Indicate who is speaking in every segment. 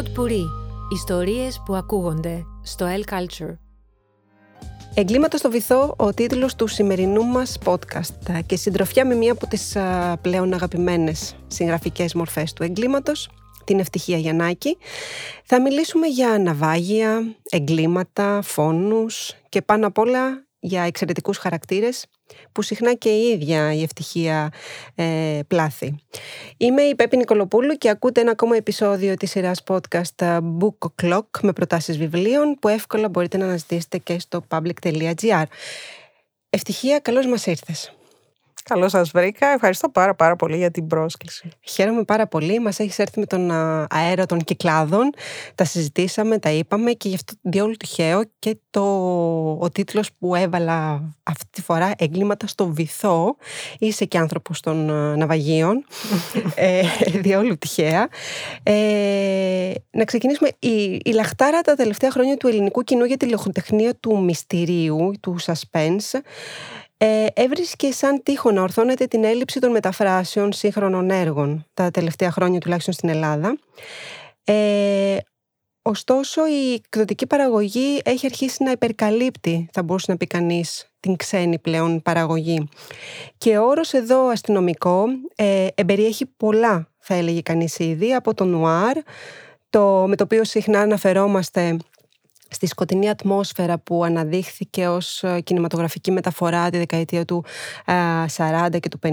Speaker 1: Pod Puri. Ιστορίες που ακούγονται στο El Culture.
Speaker 2: Εγκλήματα στο βυθό, ο τίτλος του σημερινού μας podcast και συντροφιά με μία από τις πλέον αγαπημένες συγγραφικές μορφές του εγκλήματος, την Ευτυχία Γιαννάκη. Θα μιλήσουμε για ναυάγια, εγκλήματα, φόνους και πάνω απ' όλα για εξαιρετικούς χαρακτήρες που συχνά και η ίδια η ευτυχία ε, πλάθη. Είμαι η Πέπη Νικολοπούλου και ακούτε ένα ακόμα επεισόδιο της σειράς podcast ε, Book O'Clock με προτάσεις βιβλίων που εύκολα μπορείτε να αναζητήσετε και στο public.gr. Ευτυχία, καλώς μας ήρθες.
Speaker 3: Καλώ σας βρήκα. Ευχαριστώ πάρα, πάρα πολύ για την πρόσκληση.
Speaker 2: Χαίρομαι πάρα πολύ. Μας έχεις έρθει με τον αέρα των κυκλάδων. Τα συζητήσαμε, τα είπαμε και γι' αυτό διόλου τυχαίο και το, ο τίτλος που έβαλα αυτή τη φορά Εγκλήματα στο βυθό. Είσαι και άνθρωπος των ναυαγίων. ε, διόλου τυχαία. Ε, να ξεκινήσουμε. Η, η λαχτάρα τα τελευταία χρόνια του ελληνικού κοινού για τη λογοτεχνία του μυστηρίου, του suspense ε, έβρισκε σαν τείχο να ορθώνεται την έλλειψη των μεταφράσεων σύγχρονων έργων τα τελευταία χρόνια τουλάχιστον στην Ελλάδα. Ε, ωστόσο η εκδοτική παραγωγή έχει αρχίσει να υπερκαλύπτει, θα μπορούσε να πει κανείς, την ξένη πλέον παραγωγή. Και ο όρος εδώ αστυνομικό ε, εμπεριέχει πολλά, θα έλεγε κανείς ήδη, από το νουάρ, το, με το οποίο συχνά αναφερόμαστε στη σκοτεινή ατμόσφαιρα που αναδείχθηκε ως ε, κινηματογραφική μεταφορά τη δεκαετία του 40 ε, και του 50,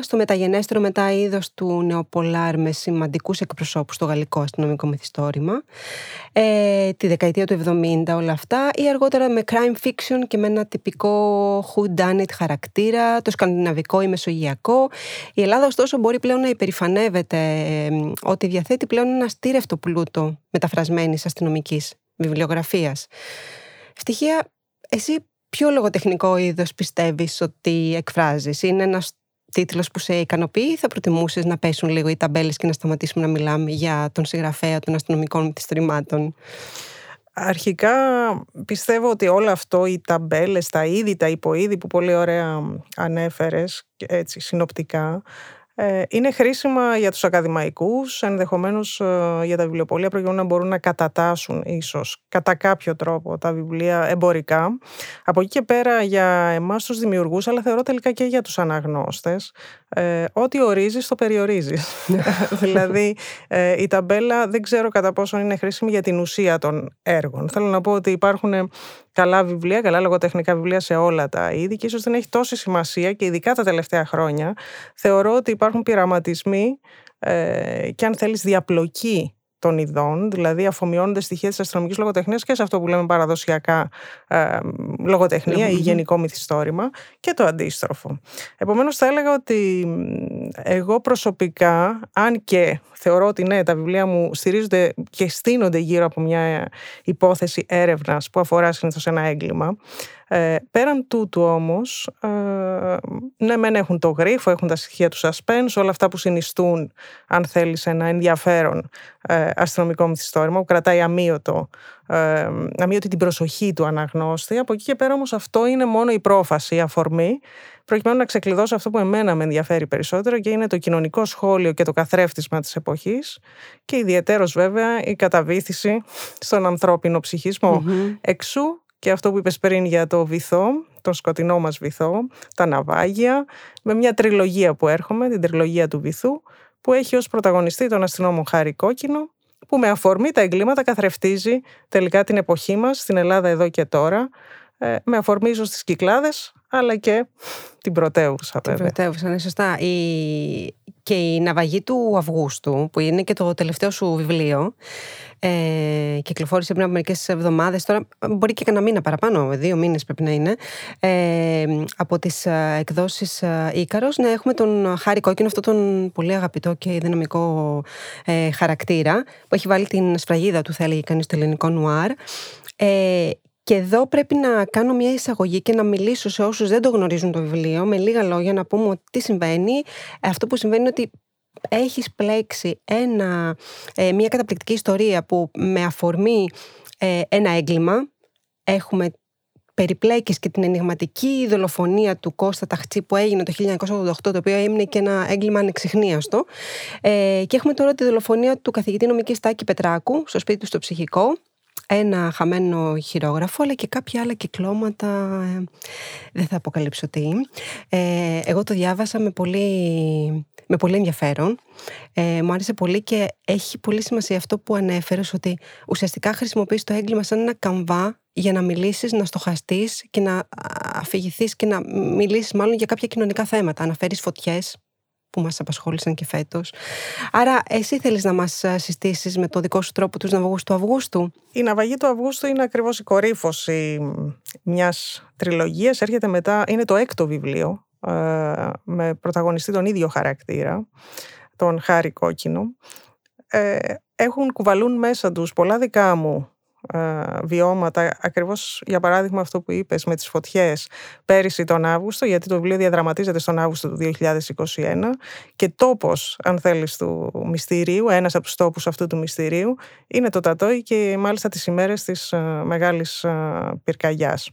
Speaker 2: στο μεταγενέστερο μετά είδος του νεοπολάρ με σημαντικούς εκπροσώπους στο γαλλικό αστυνομικό μυθιστόρημα, ε, τη δεκαετία του 70 όλα αυτά, ή αργότερα με crime fiction και με ένα τυπικό who done it χαρακτήρα, το σκανδιναβικό ή μεσογειακό. Η Ελλάδα ωστόσο μπορεί πλέον να υπερηφανεύεται ε, ότι διαθέτει πλέον ένα στήρευτο πλούτο μεταφρασμένης αστυνομικής βιβλιογραφίας. Ευτυχία, εσύ ποιο λογοτεχνικό είδος πιστεύεις ότι εκφράζεις; Είναι ένας τίτλος που σε ικανοποιεί ή θα προτιμούσες να πέσουν λίγο οι ταμπέλες και να σταματήσουμε να μιλάμε για τον συγγραφέα των αστυνομικών μυθιστορημάτων.
Speaker 3: Αρχικά πιστεύω ότι όλο αυτό, οι ταμπέλες, τα είδη, τα υποείδη που πολύ ωραία ανέφερες, έτσι συνοπτικά, ε, είναι χρήσιμα για τους ακαδημαϊκούς, ενδεχομένως ε, για τα βιβλιοπολία προκειμένου να μπορούν να κατατάσσουν ίσως κατά κάποιο τρόπο τα βιβλία εμπορικά. Από εκεί και πέρα για εμάς τους δημιουργούς, αλλά θεωρώ τελικά και για τους αναγνώστες, ε, ό,τι ορίζεις το περιορίζεις. δηλαδή ε, η ταμπέλα δεν ξέρω κατά πόσο είναι χρήσιμη για την ουσία των έργων. Θέλω να πω ότι υπάρχουν καλά βιβλία, καλά λογοτεχνικά βιβλία σε όλα τα είδη και ίσως δεν έχει τόση σημασία και ειδικά τα τελευταία χρόνια θεωρώ ότι υπάρχουν πειραματισμοί ε, και αν θέλεις διαπλοκή των ειδών, δηλαδή αφομοιώνονται στοιχεία της αστυνομικής λογοτεχνίας και σε αυτό που λέμε παραδοσιακά ε, λογοτεχνία ή γενικό μυθιστόρημα και το αντίστροφο. Επομένως, θα έλεγα ότι εγώ προσωπικά, αν και θεωρώ ότι ναι, τα βιβλία μου στηρίζονται και στείνονται γύρω από μια υπόθεση έρευνας που αφορά συνήθως ένα έγκλημα, ε, πέραν τούτου όμως, ε, ναι μεν έχουν το γρίφο, έχουν τα στοιχεία του suspense, όλα αυτά που συνιστούν, αν θέλεις, ένα ενδιαφέρον ε, αστυνομικό μυθιστόρημα που κρατάει αμύωτο, ε, αμύωτη την προσοχή του αναγνώστη. Από εκεί και πέρα όμως αυτό είναι μόνο η πρόφαση, η αφορμή, προκειμένου να ξεκλειδώσω αυτό που εμένα με ενδιαφέρει περισσότερο και είναι το κοινωνικό σχόλιο και το καθρέφτισμα της εποχής και ιδιαίτερος βέβαια η καταβήθηση στον ανθρώπινο Εξού και αυτό που είπες πριν για το βυθό, τον σκοτεινό μας βυθό, τα ναυάγια, με μια τριλογία που έρχομαι, την τριλογία του βυθού, που έχει ως πρωταγωνιστή τον αστυνόμο Χάρη Κόκκινο, που με αφορμή τα εγκλήματα καθρεφτίζει τελικά την εποχή μας, στην Ελλάδα εδώ και τώρα, ε, με αφορμή ίσως τις Κυκλάδες, αλλά και την πρωτεύουσα
Speaker 2: Την πρωτεύουσα, ναι σωστά. Η... Και η ναυαγή του Αυγούστου, που είναι και το τελευταίο σου βιβλίο, ε, κυκλοφόρησε πριν από μερικές εβδομάδες. Τώρα μπορεί και κανένα μήνα παραπάνω, δύο μήνες πρέπει να είναι. Ε, από τις ε, εκδόσεις ε, Ήκαρος. Ναι, έχουμε τον Χάρη Κόκκινο, αυτόν τον πολύ αγαπητό και δυναμικό ε, χαρακτήρα, που έχει βάλει την σφραγίδα του, θα έλεγε κανείς, στο ελληνικό νουάρ. Ε, και εδώ πρέπει να κάνω μια εισαγωγή και να μιλήσω σε όσους δεν το γνωρίζουν το βιβλίο, με λίγα λόγια να πούμε τι συμβαίνει. Αυτό που συμβαίνει είναι ότι έχεις πλέξει ένα, ε, μια καταπληκτική ιστορία που με αφορμή ε, ένα έγκλημα έχουμε περιπλέκεις και την ενηγματική δολοφονία του Κώστα Ταχτσί που έγινε το 1988, το οποίο έμεινε και ένα έγκλημα ανεξιχνίαστο. Ε, και έχουμε τώρα τη δολοφονία του καθηγητή νομικής Τάκη Πετράκου στο σπίτι του στο ψυχικό ένα χαμένο χειρόγραφο, αλλά και κάποια άλλα κυκλώματα, ε, δεν θα αποκαλύψω τι. Ε, εγώ το διάβασα με πολύ, με πολύ ενδιαφέρον. Ε, μου άρεσε πολύ και έχει πολύ σημασία αυτό που ανέφερες, ότι ουσιαστικά χρησιμοποιείς το έγκλημα σαν ένα καμβά για να μιλήσεις, να στοχαστείς και να αφηγηθείς και να μιλήσεις μάλλον για κάποια κοινωνικά θέματα. Αναφέρεις φωτιές, που μας απασχόλησαν και φέτος. Άρα εσύ θέλεις να μας συστήσεις με το δικό σου τρόπο τους ναυαγούς του Αυγούστου;
Speaker 3: Η ναυαγή του Αυγούστου είναι ακριβώς η κορύφωση μιας τριλογίας. Έρχεται μετά, είναι το έκτο βιβλίο ε, με πρωταγωνιστή τον ίδιο χαρακτήρα, τον Χάρη Κόκκινο. Ε, έχουν κουβαλούν μέσα τους πολλά δικά μου βιώματα, ακριβώς για παράδειγμα αυτό που είπες με τις φωτιές πέρυσι τον Αύγουστο, γιατί το βιβλίο διαδραματίζεται στον Αύγουστο του 2021 και τόπος, αν θέλεις, του μυστηρίου, ένας από τους τόπους αυτού του μυστηρίου, είναι το Τατόι και μάλιστα τις ημέρες της μεγάλης πυρκαγιάς.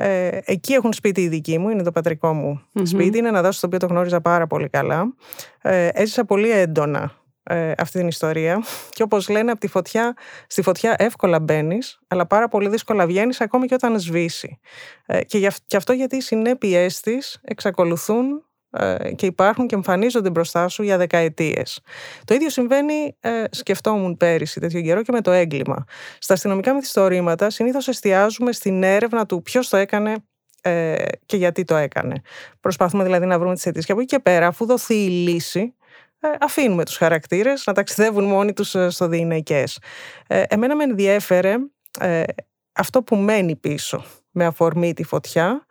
Speaker 3: Ε, εκεί έχουν σπίτι οι δικοί μου, είναι το πατρικό μου σπίτι. Είναι ένα δάσος το οποίο το γνώριζα πάρα πολύ καλά. Ε, έζησα πολύ έντονα ε, αυτή την ιστορία. Και όπως λένε, από τη φωτιά, στη φωτιά εύκολα μπαίνεις, αλλά πάρα πολύ δύσκολα βγαίνεις, ακόμη και όταν σβήσει. Ε, και, και αυτό γιατί οι συνέπειές της εξακολουθούν ε, και υπάρχουν και εμφανίζονται μπροστά σου για δεκαετίες. Το ίδιο συμβαίνει, ε, σκεφτόμουν πέρυσι τέτοιο καιρό και με το έγκλημα. Στα αστυνομικά μυθιστορήματα συνήθως εστιάζουμε στην έρευνα του ποιος το έκανε ε, και γιατί το έκανε. Προσπαθούμε δηλαδή να βρούμε τις αιτήσεις. Και από εκεί και πέρα, αφού δοθεί η λύση, ε, αφήνουμε τους χαρακτήρες να ταξιδεύουν μόνοι τους ε, στο διηναϊκές. Ε, εμένα με ενδιέφερε αυτό που μένει πίσω με αφορμή τη φωτιά,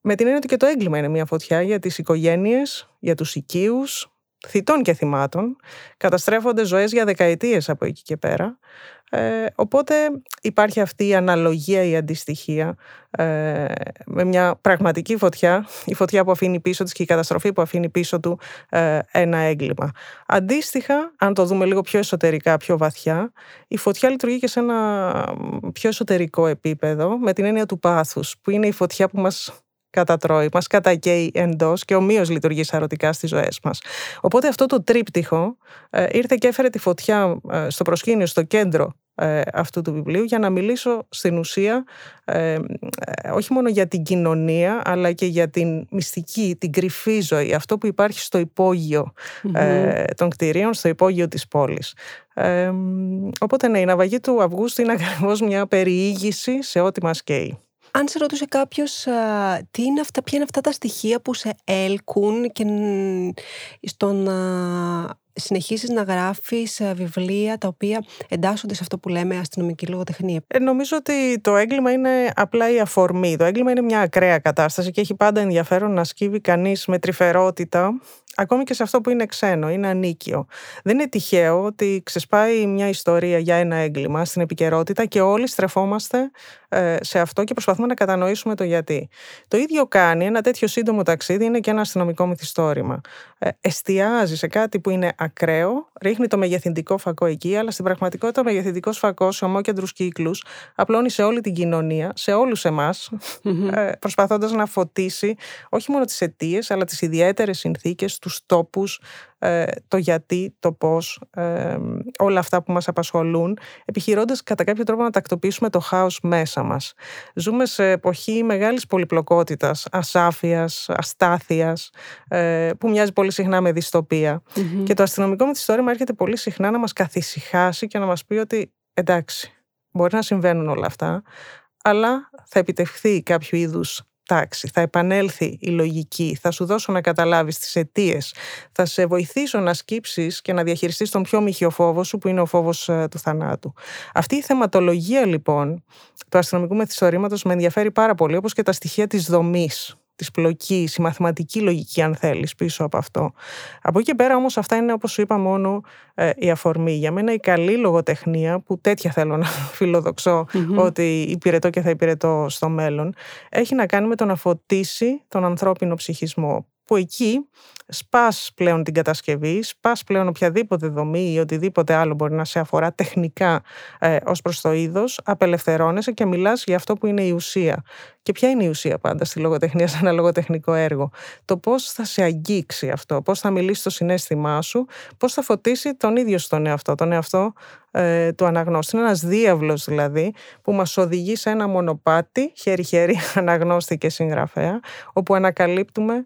Speaker 3: με την έννοια ότι και το έγκλημα είναι μια φωτιά για τις οικογένειες, για τους οικείους, θητών και θυμάτων, καταστρέφονται ζωές για δεκαετίες από εκεί και πέρα. Ε, οπότε υπάρχει αυτή η αναλογία, η αντιστοιχία ε, με μια πραγματική φωτιά, η φωτιά που αφήνει πίσω της και η καταστροφή που αφήνει πίσω του ε, ένα έγκλημα. Αντίστοιχα, αν το δούμε λίγο πιο εσωτερικά, πιο βαθιά, η φωτιά λειτουργεί και σε ένα πιο εσωτερικό επίπεδο με την έννοια του πάθους, που είναι η φωτιά που μας κατατρώει, μας κατακαίει εντός και ομοίως λειτουργεί σαρωτικά στις ζωές μας. Οπότε αυτό το τρίπτυχο ε, ήρθε και έφερε τη φωτιά ε, στο προσκήνιο, στο κέντρο ε, αυτού του βιβλίου για να μιλήσω στην ουσία όχι μόνο για την κοινωνία αλλά και για την μυστική, την κρυφή ζωή, αυτό που υπάρχει στο υπογειο των κτηρίων, στο υπόγειο της πόλης. οπότε ναι, η ναυαγή του Αυγούστου είναι ακριβώς μια περιήγηση σε ό,τι μας καίει.
Speaker 2: Αν σε ρωτούσε κάποιος τι είναι αυτά, ποια είναι αυτά τα στοιχεία που σε έλκουν και στο να συνεχίσεις να γράφεις βιβλία τα οποία εντάσσονται σε αυτό που λέμε αστυνομική λογοτεχνία;
Speaker 3: Ε, νομίζω ότι το έγκλημα είναι απλά η αφορμή. Το έγκλημα είναι μια ακραία κατάσταση και έχει πάντα ενδιαφέρον να σκύβει κανείς με τρυφερότητα ακόμη και σε αυτό που είναι ξένο, είναι ανίκιο. Δεν είναι τυχαίο ότι ξεσπάει μια ιστορία για ένα έγκλημα στην επικαιρότητα και όλοι στρεφόμαστε ε, σε αυτό και προσπαθούμε να κατανοήσουμε το γιατί. Το ίδιο κάνει ένα τέτοιο σύντομο ταξίδι, είναι και ένα αστυνομικό μυθιστόρημα. Ε, εστιάζει σε κάτι που είναι ακραίο, ρίχνει το μεγεθυντικό φακό εκεί, αλλά στην πραγματικότητα ο μεγεθυντικός φακός σε ομόκεντρους κύκλους απλώνει σε όλη την κοινωνία, σε όλους εμάς, ε, προσπαθώντας να φωτίσει όχι μόνο τις αιτίες, αλλά τις ιδιαίτερες συνθήκες, τους τόπους, ε, το γιατί, το πώς, ε, όλα αυτά που μας απασχολούν, επιχειρώντας κατά κάποιο τρόπο να τακτοποιήσουμε το χάος μέσα μας. Ζούμε σε εποχή μεγάλης πολυπλοκότητας, ασάφειας, αστάθειας, ε, που μοιάζει πολύ συχνά με δυστοπία. Και το αστυνομικό μυθιστόρημα έρχεται πολύ συχνά να μας καθησυχάσει και να μας πει ότι εντάξει, μπορεί να συμβαίνουν όλα αυτά, αλλά θα επιτευχθεί κάποιο είδους τάξη, θα επανέλθει η λογική, θα σου δώσω να καταλάβεις τις αιτίες, θα σε βοηθήσω να σκύψεις και να διαχειριστείς τον πιο μοιχείο φόβο σου που είναι ο φόβος ε, του θανάτου. Αυτή η θεματολογία λοιπόν του αστυνομικού μεθυστορήματος με ενδιαφέρει πάρα πολύ όπως και τα στοιχεία της δομής της πλοκής, η μαθηματική λογική, αν θέλεις, πίσω από αυτό. Από εκεί και πέρα όμως αυτά είναι, όπως σου είπα, μόνο ε, η αφορμή. Για μένα η καλή λογοτεχνία, που τέτοια θέλω να φιλοδοξω ότι υπηρετώ και θα υπηρετώ στο μέλλον, έχει να κάνει με το να φωτίσει τον ανθρώπινο ψυχισμό που εκεί σπάς πλέον την κατασκευή, σπάς πλέον οποιαδήποτε δομή ή οτιδήποτε άλλο μπορεί να σε αφορά τεχνικά ε, ως προς το είδος, απελευθερώνεσαι και μιλάς για αυτό που είναι η ουσία. Και ποια είναι η ουσία πάντα στη λογοτεχνία σε ένα λογοτεχνικό έργο; Το πώς θα σε αγγίξει αυτό, πώς θα μιλήσει το συνέστημά σου, πώς θα φωτίσει τον ίδιο στον εαυτό, τον εαυτό ε, του αναγνώστη. Είναι ένας διάβλος δηλαδή που μας οδηγεί σε ένα μονοπάτι, χέρι-χέρι αναγνώστη και συγγραφέα, όπου ανακαλύπτουμε ε,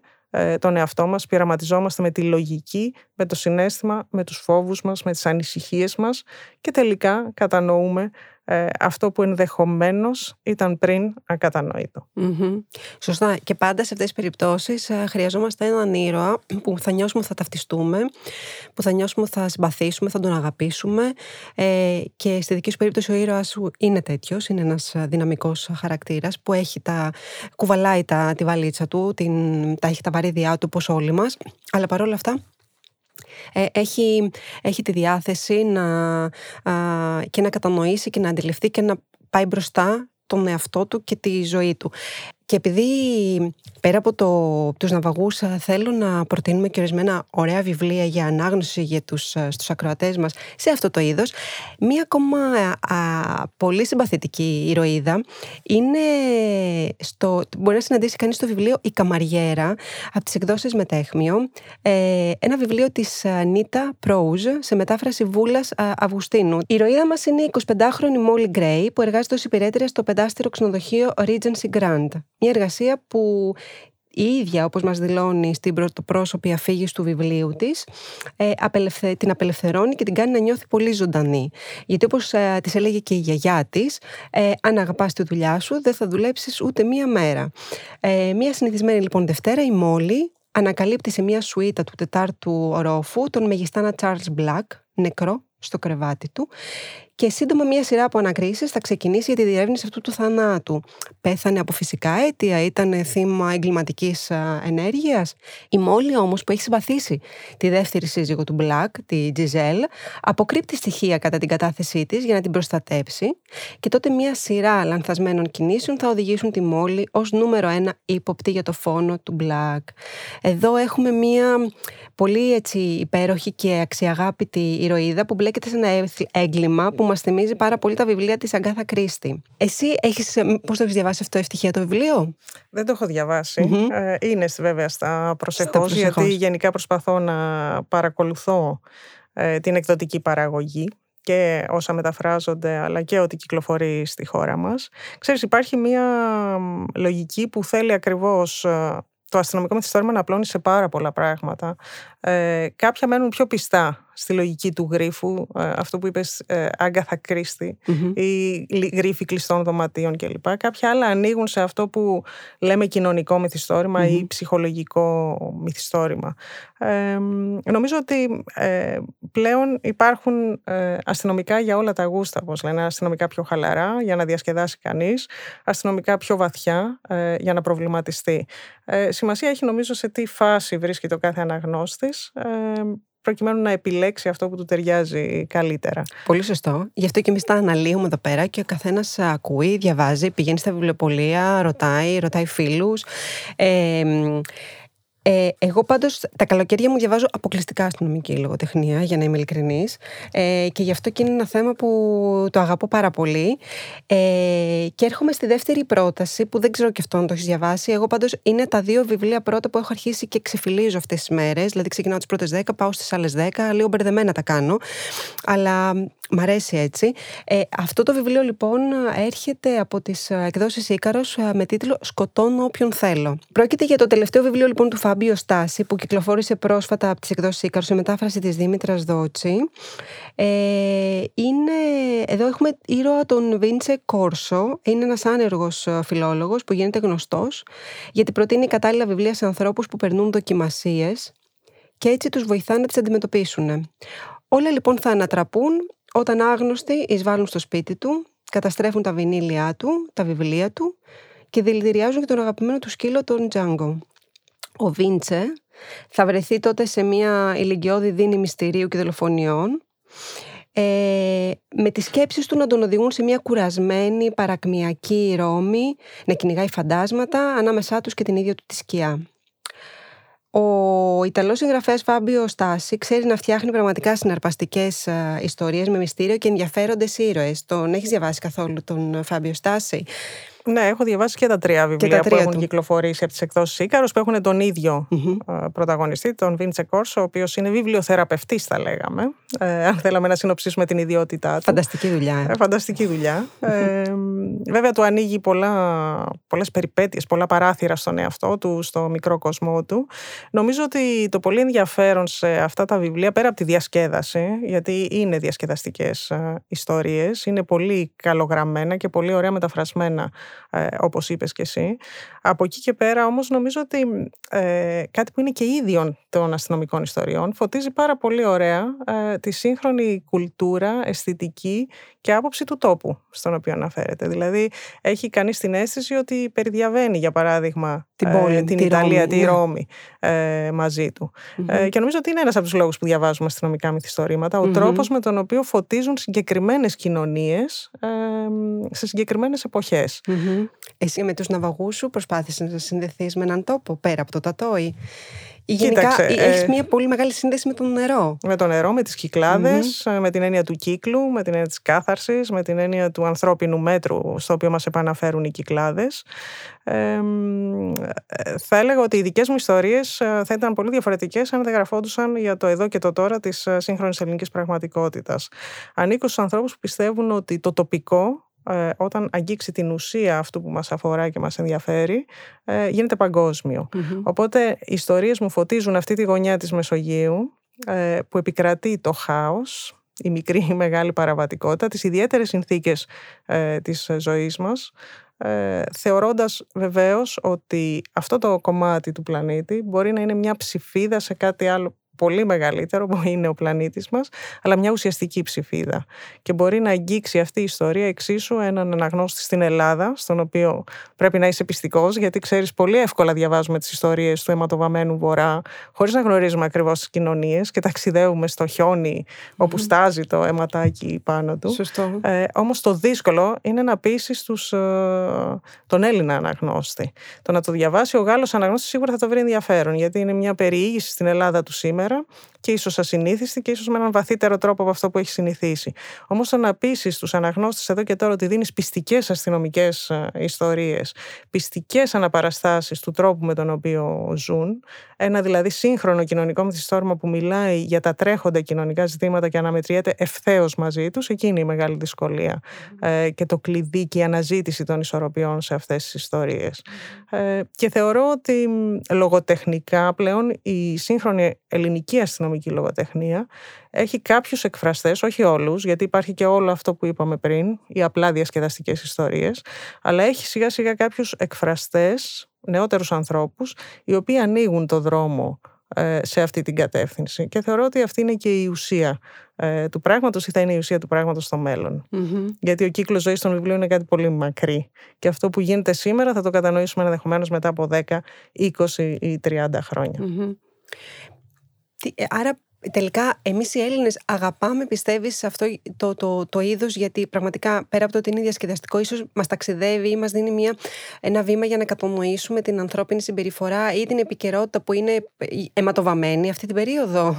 Speaker 3: τον εαυτό μας, πειραματιζόμαστε με τη λογική, με το συνέστημα, με τους φόβους μας, με τις ανησυχίες μας και τελικά κατανοούμε ε, αυτό που ενδεχομένως ήταν πριν ακατανοητο
Speaker 2: Σωστά. Και πάντα σε αυτές τις περιπτώσεις ε, χρειαζόμαστε έναν ήρωα που θα νιώσουμε ότι θα ταυτιστούμε, που θα νιώσουμε ότι θα συμπαθήσουμε, θα τον αγαπήσουμε. Ε, και στη δική σου περίπτωση ο ήρωας σου είναι τέτοιος, είναι ένας δυναμικός χαρακτήρας που έχει τα, κουβαλάει τα, τη βαλίτσα του, την, τα έχει τα βαρύδιά του όπως όλοι μας, αλλά παρόλα αυτά ε, έχει, έχει τη διάθεση να, και να κατανοήσει και να αντιληφθεί και να πάει μπροστά τον εαυτό του και τη ζωή του. Και επειδή πέρα από το, τους ναυαγούς θέλω να προτείνουμε και ορισμένα ωραία βιβλία για ανάγνωση για τους, στους ακροατές μας σε αυτό το είδος, μία ακόμα πολύ συμπαθητική ηρωίδα είναι στο, μπορεί να συναντήσει κανείς το βιβλίο «Η Καμαριέρα» από τις εκδόσεις Μετέχμιο, ε, ένα βιβλίο της Νίτα Πρόουζ σε μετάφραση Βούλας Αυγουστίνου. Η ηρωίδα μας είναι η 25χρονη Μόλι Γκρέι που εργάζεται ως υπηρέτρια στο πεντάστερο ξενοδοχείο Regency Grand. Μια εργασία που η ίδια, όπως μας δηλώνει στην πρωτοπρόσωπη αφήγηση του βιβλίου της, ε, την απελευθερώνει και την κάνει να νιώθει πολύ ζωντανή. Γιατί όπως ε, της έλεγε και η γιαγιά της, ε, αν αγαπάς τη δουλειά σου, δεν θα δουλέψεις ούτε μία μέρα. Ε, μία συνηθισμένη λοιπόν Δευτέρα, η Μόλι ανακαλύπτει σε μία σουίτα του τετάρτου ορόφου τον μεγιστάνα Charles Black, νεκρό, στο κρεβάτι του και σύντομα μια σειρά από ανακρίσεις θα ξεκινήσει για τη διερεύνηση αυτού του θανάτου. Πέθανε από φυσικά αίτια, ήταν θύμα εγκληματικής ενέργειας. Η Μόλι όμως που έχει συμπαθήσει τη δεύτερη σύζυγο του Μπλακ, τη Τζιζέλ, αποκρύπτει στοιχεία κατά την κατάθεσή της για να την προστατέψει και τότε μια σειρά λανθασμένων κινήσεων θα οδηγήσουν τη Μόλι ως νούμερο ένα ύποπτη για το φόνο του Μπλακ. Εδώ έχουμε μια πολύ έτσι υπέροχη και αξιαγάπητη ηρωίδα που μπλέκεται σε ένα έγκλημα που μας θυμίζει πάρα πολύ τα βιβλία της Αγκάθα Κρίστη. Εσύ έχεις, πώς το έχεις διαβάσει αυτό ευτυχία το βιβλίο;
Speaker 3: Δεν το έχω Ε, είναι βέβαια στα προσεχώ, γιατί γενικά προσπαθώ να παρακολουθώ ε, την εκδοτική παραγωγή και όσα μεταφράζονται αλλά και ό,τι κυκλοφορεί στη χώρα μας. Ξέρεις υπάρχει μια λογική που θέλει ακριβώς ε, το αστυνομικό μυθιστόρημα να απλώνει σε πάρα πολλά πράγματα. Ε, κάποια μένουν πιο πιστά στη λογική του γρίφου, ε, αυτό που είπες ε, Άγκαθα Κρίστη, ή γρίφοι κλειστών δωματίων κλπ. Κάποια άλλα ανοίγουν σε αυτό που λέμε κοινωνικό ή ψυχολογικό μυθιστόρημα. Ε, νομίζω ότι ε, πλέον υπάρχουν ε, αστυνομικά για όλα τα γούστα, όπως λένε, αστυνομικά πιο χαλαρά για να διασκεδάσει κανείς, αστυνομικά πιο βαθιά για να προβληματιστεί. σημασία έχει νομίζω σε τι φάση βρίσκεται ο κάθε αναγνώστης προκειμένου να επιλέξει αυτό που του ταιριάζει καλύτερα.
Speaker 2: Πολύ σωστό. Γι' αυτό και εμείς τα αναλύουμε εδώ πέρα και ο καθένας ακούει, διαβάζει, πηγαίνει στα βιβλιοπολία, ρωτάει, ρωτάει φίλους. Ε, ε, εγώ πάντως τα καλοκαίρια μου διαβάζω αποκλειστικά αστυνομική λογοτεχνία, για να είμαι ειλικρινής. Ε, και γι' αυτό και είναι ένα θέμα που το αγαπώ πάρα πολύ. Ε, και έρχομαι στη δεύτερη πρόταση, που δεν ξέρω και αυτό αν το έχεις διαβάσει. Εγώ πάντως είναι τα δύο βιβλία πρώτα που έχω αρχίσει και ξεφυλίζω αυτές τις μέρες. Δηλαδή, ξεκινάω τις πρώτες 10, πάω στις άλλες 10, λίγο μπερδεμένα τα κάνω. Αλλά Μ' αρέσει έτσι. Ε, αυτό το βιβλίο λοιπόν έρχεται από τις ε, εκδόσεις Ίκαρος ε, με τίτλο «Σκοτώνω όποιον θέλω». Πρόκειται για το τελευταίο βιβλίο λοιπόν του Φάμπιο Στάση που κυκλοφόρησε πρόσφατα από τις εκδόσεις Ίκαρος σε μετάφραση της Δήμητρας Δότσι. Ε, είναι, εδώ έχουμε ήρωα τον Βίντσε Κόρσο. Είναι ένας άνεργος φιλόλογος που γίνεται γνωστός γιατί προτείνει κατάλληλα βιβλία σε ανθρώπους που περνούν δοκιμασίες και έτσι τους βοηθά να τις αντιμετωπίσουν. Όλα λοιπόν θα ανατραπούν όταν άγνωστοι εισβάλλουν στο σπίτι του, καταστρέφουν τα βινίλια του, τα βιβλία του και δηλητηριάζουν και τον αγαπημένο του σκύλο, τον Τζάγκο. Ο Βίντσε θα βρεθεί τότε σε μια ηλικιώδη δίνη μυστηρίου και δολοφονιών ε, με τις σκέψεις του να τον οδηγούν σε μια κουρασμένη παρακμιακή Ρώμη, να κυνηγάει φαντάσματα ανάμεσά τους και την ίδια του τη σκιά. Ο Ιταλός συγγραφέας Φάμπιο Στάση ξέρει να φτιάχνει πραγματικά συναρπαστικές ε, ιστορίες με μυστήριο και ενδιαφέροντες ήρωες. Τον έχεις διαβάσει καθόλου τον Φάμπιο Στάση;
Speaker 3: Ναι, έχω διαβάσει και τα τρία βιβλία που έχουν κυκλοφορήσει από τις εκδόσεις Ήκαρο, που έχουν τον ίδιο mm-hmm. πρωταγωνιστή, τον Βίντσε Κόρσο, ο οποίος είναι βιβλιοθεραπευτής, θα λέγαμε. Ε, αν θέλαμε να συνοψίσουμε την ιδιότητά του.
Speaker 2: Φανταστική δουλειά.
Speaker 3: Ε, φανταστική δουλειά. ε, βέβαια, του ανοίγει πολλές περιπέτειες, πολλά παράθυρα στον εαυτό του, στο μικρό κοσμό του. Νομίζω ότι το πολύ ενδιαφέρον σε αυτά τα βιβλία, πέρα από τη διασκέδαση, γιατί είναι διασκεδαστικές ε, ιστορίες, είναι πολύ καλογραμμένα και πολύ ωραία μεταφρασμένα ε, όπως είπες και εσύ. Από εκεί και πέρα όμως νομίζω ότι ε, κάτι που είναι και ίδιο των αστυνομικών ιστοριών φωτίζει πάρα πολύ ωραία ε, τη σύγχρονη κουλτούρα, αισθητική και άποψη του τόπου στον οποίο αναφέρεται. Δηλαδή έχει κανείς την αίσθηση ότι περιδιαβαίνει για παράδειγμα την, πόλη, την τη Ιταλία, Ρώμη, τη ναι. Ρώμη μαζί του. και νομίζω ότι είναι ένας από τους λόγους που διαβάζουμε αστυνομικά μυθιστορήματα, ο τρόπος με τον οποίο φωτίζουν συγκεκριμένες κοινωνίες σε συγκεκριμένες εποχές.
Speaker 2: Εσύ με τους ναυαγούς σου προσπάθησες να συνδεθείς με έναν τόπο πέρα από το Τατόι.
Speaker 3: Γενικά
Speaker 2: έχεις ε, μια πολύ μεγάλη σύνδεση με το νερό.
Speaker 3: Με το νερό, με τις κυκλαδες με την έννοια του κύκλου, με την έννοια της κάθαρσης, με την έννοια του ανθρώπινου μέτρου στο οποίο μας επαναφέρουν οι κυκλάδες. Ε, θα έλεγα ότι οι δικές μου ιστορίες ε, θα ήταν πολύ διαφορετικές αν δεν γραφόντουσαν για το εδώ και το τώρα της ε, σύγχρονης ελληνικής πραγματικότητας. Ανήκω στους ανθρώπους που πιστεύουν ότι το τοπικό ε, όταν αγγίξει την ουσία αυτού που μας αφορά και μας ενδιαφέρει, ε, γίνεται Οπότε οι ιστορίες μου φωτίζουν αυτή τη γωνιά της Μεσογείου ε, που επικρατεί το χάος, η μικρή ή μεγάλη παραβατικότητα, τις ιδιαίτερες συνθήκες της ζωής μας, θεωρώντας βεβαίως ότι αυτό το κομμάτι του πλανήτη μπορεί να είναι μια ψηφίδα σε κάτι άλλο πολύ μεγαλύτερο που είναι ο πλανήτης μας, αλλά μια ουσιαστική ψηφίδα. Και μπορεί να αγγίξει αυτή η ιστορία εξίσου έναν αναγνώστη στην Ελλάδα, στον οποίο πρέπει να είσαι πιστικός, γιατί ξέρεις πολύ εύκολα διαβάζουμε τις ιστορίες του αιματοβαμένου βορρά, χωρίς να γνωρίζουμε ακριβώς τις κοινωνίες και ταξιδεύουμε στο χιόνι όπου στάζει το αιματάκι πάνω του.
Speaker 2: Σωστό.
Speaker 3: Ε, όμως το δύσκολο είναι να πείσει τους, ε, τον Έλληνα αναγνώστη. Το να το διαβάσει ο Γάλλος αναγνώστης σίγουρα θα το βρει ενδιαφέρον, γιατί είναι μια περιήγηση στην Ελλάδα του σήμερα και ίσως ασυνήθιστη και ίσως με έναν βαθύτερο τρόπο από αυτό που έχει συνηθίσει. Όμως το να πείσει τους αναγνώστες εδώ και τώρα ότι δίνεις πιστικές αστυνομικές ε, ιστορίες, πιστικές αναπαραστάσεις του τρόπου με τον οποίο ζουν, ένα δηλαδή σύγχρονο κοινωνικό μυθιστόρημα που μιλάει για τα τρέχοντα κοινωνικά ζητήματα και αναμετριέται ευθέως μαζί τους, εκεί είναι η μεγάλη δυσκολία ε, και το κλειδί και η αναζήτηση των ισορροπιών σε αυτές τις ιστορίες. Ε, και θεωρώ ότι λογοτεχνικά πλέον η σύγχρονη ελληνική αστυνομική λογοτεχνία έχει κάποιους εκφραστές, όχι όλους, γιατί υπάρχει και όλο αυτό που είπαμε πριν, οι απλά διασκεδαστικές ιστορίες, αλλά έχει σιγά σιγά κάποιους εκφραστές, νεότερους ανθρώπους, οι οποίοι ανοίγουν το δρόμο ε, σε αυτή την κατεύθυνση. Και θεωρώ ότι αυτή είναι και η ουσία ε, του πράγματος ή θα είναι η ουσία του πράγματος στο μέλλον. Γιατί ο κύκλος ζωής των βιβλίων είναι κάτι πολύ μακρύ. Και αυτό που γίνεται σήμερα θα το κατανοήσουμε ενδεχομένως μετά από 10, 20 ή 30 χρόνια.
Speaker 2: Ε, άρα τελικά εμείς οι Έλληνες αγαπάμε πιστεύεις σε αυτό το, το, το είδος γιατί πραγματικά πέρα από το ότι είναι διασκεδαστικό ίσως μας ταξιδεύει ή μας δίνει μια, ένα βήμα για να κατανοήσουμε την ανθρώπινη συμπεριφορά ή την επικαιρότητα που είναι αιματοβαμένη αυτή την περίοδο.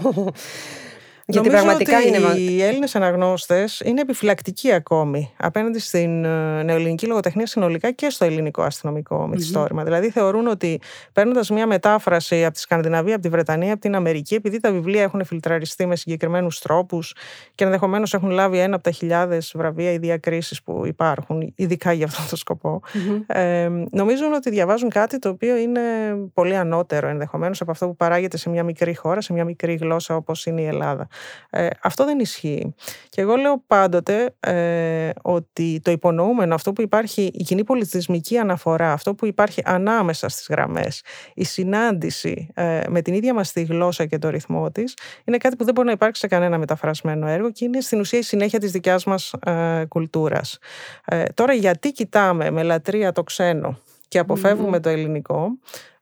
Speaker 3: Γιατί Νομίζω πραγματικά ότι είναι... οι Έλληνες αναγνώστες είναι επιφυλακτικοί ακόμη απέναντι στην ε, νεοελληνική λογοτεχνία συνολικά και στο ελληνικό αστυνομικό μυθιστόρημα. Mm-hmm. Δηλαδή θεωρούν ότι παίρνοντας μια μετάφραση από τη Σκανδιναβία, από τη Βρετανία, από την Αμερική, επειδή τα βιβλία έχουν φιλτραριστεί με συγκεκριμένους τρόπους και ενδεχομένως έχουν λάβει ένα από τα χιλιάδες βραβεία ή διακρίσεις που υπάρχουν, ειδικά για αυτόν τον σκοπό, mm-hmm. ε, νομίζουν ότι διαβάζουν κάτι το οποίο είναι πολύ ανώτερο ενδεχομένως από αυτό που παράγεται σε μια μικρή χώρα, σε μια μικρή γλώσσα όπως είναι η Ελλάδα. Ε, αυτό δεν ισχύει. Και εγώ λέω πάντοτε ε, ότι το υπονοούμενο, αυτό που υπάρχει, η κοινή πολιτισμική αναφορά, αυτό που υπάρχει ανάμεσα στις γραμμές, η συνάντηση ε, με την ίδια μας τη γλώσσα και το ρυθμό της, είναι κάτι που δεν μπορεί να υπάρξει σε κανένα μεταφρασμένο έργο και είναι στην ουσία η συνέχεια της δικιάς μας ε, κουλτούρας. Ε, τώρα γιατί κοιτάμε με λατρεία το ξένο; Και αποφεύγουμε το ελληνικό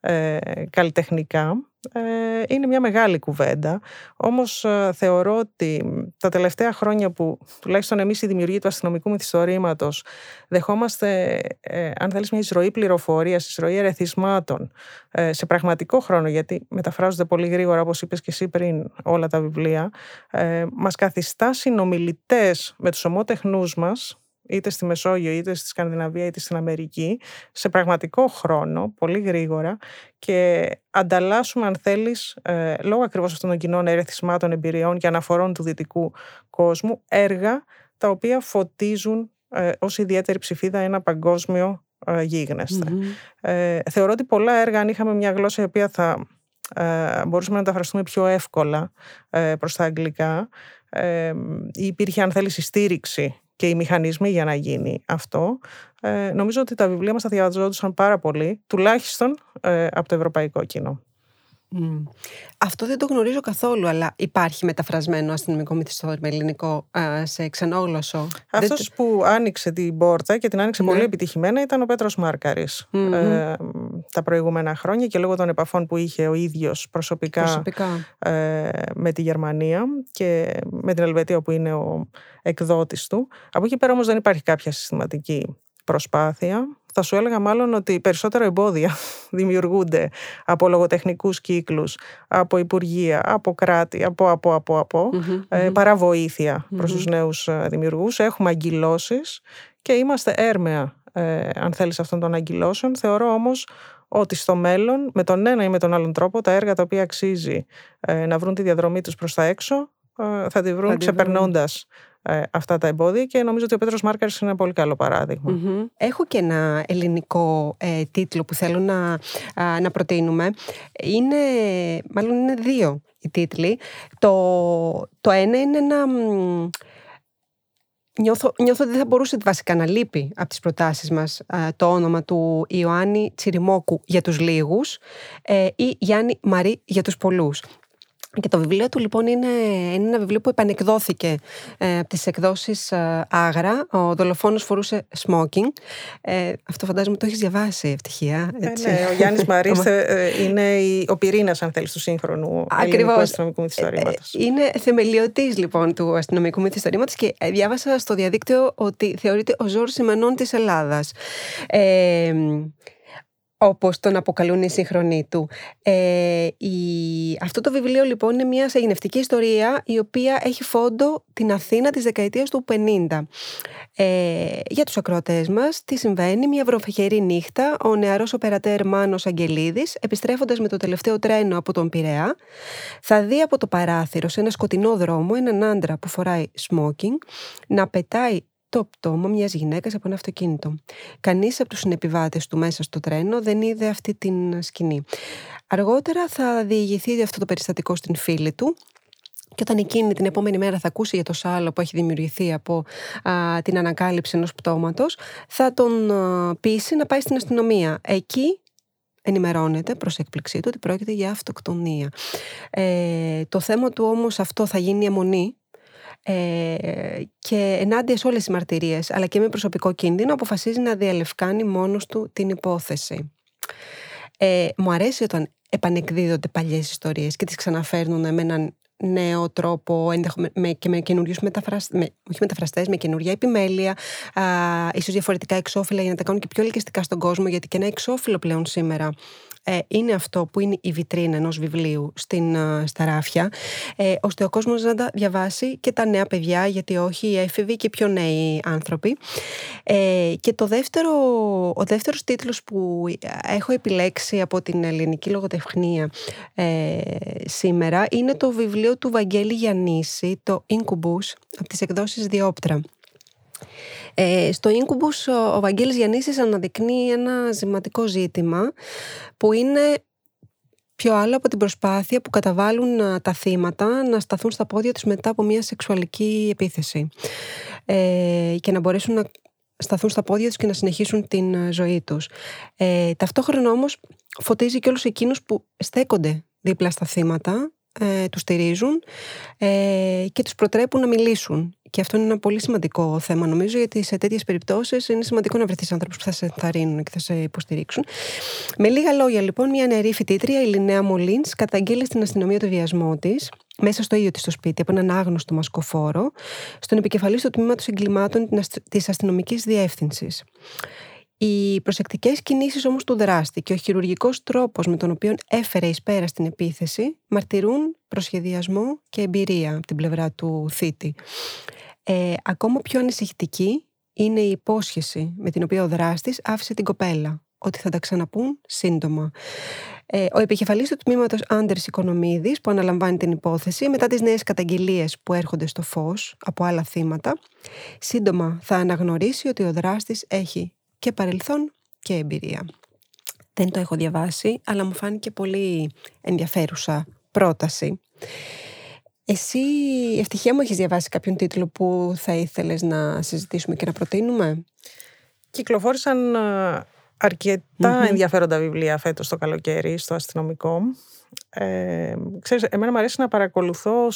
Speaker 3: ε, καλλιτεχνικά ε, είναι μια μεγάλη κουβέντα. Όμως ε, θεωρώ ότι τα τελευταία χρόνια που τουλάχιστον εμείς οι δημιουργοί του αστυνομικού μυθιστορήματος δεχόμαστε, ε, αν θέλεις, μια εισρωή πληροφορίας, εισρωή ερεθισμάτων ε, σε πραγματικό χρόνο, γιατί μεταφράζονται πολύ γρήγορα, όπως είπες και εσύ πριν, όλα τα βιβλία, ε, μας καθιστά συνομιλητές με τους ομότεχνούς μας, είτε στη Μεσόγειο, είτε στη Σκανδιναβία, είτε στην Αμερική, σε πραγματικό χρόνο, πολύ γρήγορα και ανταλλάσσουμε, αν θέλεις, ε, λόγω ακριβώς αυτών των κοινών ερεθισμάτων, εμπειριών και αναφορών του δυτικού κόσμου, έργα τα οποία φωτίζουν ε, ως ιδιαίτερη ψηφίδα ένα παγκόσμιο ε, γιγνεσθε Ε, θεωρώ ότι πολλά έργα, αν είχαμε μια γλώσσα η οποία θα ε, μπορούσαμε να μεταφραστούμε πιο εύκολα ε, προς τα αγγλικά, ε, υπήρχε αν θέλεις στήριξη και οι μηχανισμοί για να γίνει αυτό, ε, νομίζω ότι τα βιβλία μας θα διαβαζόντουσαν πάρα πολύ, τουλάχιστον ε, από το ευρωπαϊκό κοινό.
Speaker 2: Αυτό δεν το γνωρίζω καθόλου, αλλά υπάρχει μεταφρασμένο αστυνομικό μυθιστόρημα ελληνικό σε ξενόγλωσσο.
Speaker 3: Αυτός που άνοιξε την πόρτα και την άνοιξε ναι. πολύ επιτυχημένα ήταν ο Πέτρος Ε, τα προηγούμενα χρόνια και λόγω των επαφών που είχε ο ίδιος προσωπικά, προσωπικά. Ε, με τη Γερμανία και με την Ελβετία που είναι ο εκδότης του. Από εκεί πέρα όμως δεν υπάρχει κάποια συστηματική προσπάθεια. Θα σου έλεγα μάλλον ότι περισσότερα εμπόδια δημιουργούνται από λογοτεχνικούς κύκλους, από υπουργεία, από κράτη, από, από, από, από, ε, παρά βοήθεια προς τους νέους ε, δημιουργούς. Έχουμε αγκυλώσεις και είμαστε έρμεα, ε, αν θέλεις, αυτών των αγκυλώσεων. Θεωρώ όμως ότι στο μέλλον, με τον ένα ή με τον άλλον τρόπο, τα έργα τα οποία αξίζει ε, να βρουν τη διαδρομή τους προς τα έξω, ε, θα τη βρουν ξεπερνώντας ε, αυτά τα εμπόδια και νομίζω ότι ο Πέτρος Μάρκαρης είναι ένα πολύ καλό
Speaker 2: Έχω και ένα ελληνικό ε, τίτλο που θέλω να, να προτείνουμε. Είναι, μάλλον είναι δύο οι τίτλοι. Το, το ένα είναι ένα... Νιώθω, νιώθω ότι δεν θα μπορούσε βασικά να λείπει από τις προτάσεις μας το όνομα του Ιωάννη Τσιριμόκου για τους λίγους ε, ή Γιάννη Μαρή για τους πολλούς. Και το βιβλίο του λοιπόν είναι, είναι ένα βιβλίο που επανεκδόθηκε ε, από τις εκδόσεις ε, Άγρα. Ο δολοφόνος φορούσε smoking. Ε, αυτό φαντάζομαι το έχεις διαβάσει ευτυχία.
Speaker 3: Ε, έτσι. ναι, ο Γιάννης Μαρίς ε, είναι ο πυρήνας αν θέλεις του σύγχρονου ελληνικού αστυνομικού μυθιστορήματος.
Speaker 2: είναι θεμελιωτής λοιπόν του αστυνομικού μυθιστορήματος και διάβασα στο διαδίκτυο ότι θεωρείται ο Ζόρς Σιμενών της Ελλάδας όπως τον αποκαλούν οι σύγχρονοί του. Ε, η... Αυτό το βιβλίο λοιπόν είναι μια σαγηνευτική ιστορία η οποία έχει φόντο την Αθήνα της δεκαετίας του 50. Ε, για τους ακροατές μας, τι συμβαίνει, μια βροφεχερή νύχτα, ο νεαρός οπερατέρ Μάνος Αγγελίδης, επιστρέφοντας με το τελευταίο τρένο από τον Πειραιά, θα δει από το παράθυρο σε ένα σκοτεινό δρόμο έναν άντρα που φοράει smoking να πετάει το πτώμα μιας γυναίκας από ένα αυτοκίνητο. Κανείς από τους συνεπιβάτες του μέσα στο τρένο δεν είδε αυτή την σκηνή. Αργότερα θα διηγηθεί αυτό το περιστατικό στην φίλη του, και όταν εκείνη την επόμενη μέρα θα ακούσει για το σάλο που έχει δημιουργηθεί από την ανακάλυψη ενός πτώματος, θα τον πείσει να πάει στην αστυνομία. Εκεί ενημερώνεται προς έκπληξή του ότι πρόκειται για αυτοκτονία. Ε, το θέμα του όμως αυτό θα γίνει αιμονή ε, και ενάντια σε όλες τις μαρτυρίες αλλά και με προσωπικό κίνδυνο αποφασίζει να διαλευκάνει μόνος του την υπόθεση. Ε, μου αρέσει όταν επανεκδίδονται παλιές ιστορίες και τις ξαναφέρνουν με έναν νέο τρόπο με, και με καινούριους μεταφραστέ, όχι μεταφραστές, με καινούρια επιμέλεια, α, ίσως διαφορετικά εξώφυλλα για να τα κάνουν και πιο ελκυστικά στον κόσμο, γιατί και ένα εξώφυλλο πλέον σήμερα ε, είναι αυτό που είναι η βιτρίνα ενός βιβλίου στην, ε, στα ράφια, ε, ώστε ο κόσμος να τα διαβάσει και τα νέα παιδιά, γιατί όχι οι έφηβοι και πιο νέοι άνθρωποι. Ε, και το δεύτερο, ο δεύτερος τίτλος που έχω επιλέξει από την ελληνική λογοτεχνία ε, σήμερα είναι το βιβλίο του Βαγγέλη Γιαννήση, το Incubus, από τις εκδόσεις Διόπτρα. Ε, στο Incubus ο, ο Βαγγέλης Γιαννήσης αναδεικνύει ένα ζηματικό ζήτημα που είναι πιο άλλο από την προσπάθεια που καταβάλουν τα θύματα να σταθούν στα πόδια τους μετά από μια σεξουαλική επίθεση ε, και να μπορέσουν να σταθούν στα πόδια τους και να συνεχίσουν την ζωή τους. Ε, ταυτόχρονα όμως φωτίζει και όλους εκείνους που στέκονται δίπλα στα θύματα, ε, τους στηρίζουν ε, και τους προτρέπουν να μιλήσουν Και αυτό είναι ένα πολύ σημαντικό θέμα, νομίζω, γιατί σε τέτοιες περιπτώσεις είναι σημαντικό να βρεθείς άνθρωπου που θα σε ενθαρρύνουν και θα σε υποστηρίξουν. Με λίγα λόγια, λοιπόν, μια νεαρή φοιτήτρια, η Λινέα Μολίνς, καταγγείλει στην αστυνομία το βιασμό της μέσα στο ίδιο της το σπίτι από έναν άγνωστο μασκοφόρο, στον επικεφαλής του τμήματος εγκλημάτων της αστυνομικής διεύθυνσης. Οι προσεκτικές κινήσεις όμως του δράστη και ο χειρουργικός τρόπος με τον οποίο έφερε εις πέρα στην επίθεση μαρτυρούν προσχεδιασμό και εμπειρία από την πλευρά του θήτη. Ε, ακόμα πιο ανησυχητική είναι η υπόσχεση με την οποία ο δράστης άφησε την κοπέλα ότι θα τα ξαναπούν σύντομα. Ε, ο επικεφαλής του τμήματος Άντερς Οικονομίδης που αναλαμβάνει την υπόθεση μετά τις νέες καταγγελίες που έρχονται στο φως από άλλα θύματα σύντομα θα αναγνωρίσει ότι ο δράστης έχει και παρελθόν και εμπειρία. Δεν το έχω διαβάσει, αλλά μου φάνηκε πολύ ενδιαφέρουσα πρόταση. Εσύ, ευτυχία μου, έχεις διαβάσει κάποιον τίτλο που θα ήθελες να συζητήσουμε και να προτείνουμε;
Speaker 3: Κυκλοφόρησαν ε, αρκετά ενδιαφέροντα βιβλία φέτος το καλοκαίρι στο αστυνομικό. Ε, ξέρεις, εμένα μου αρέσει να παρακολουθώ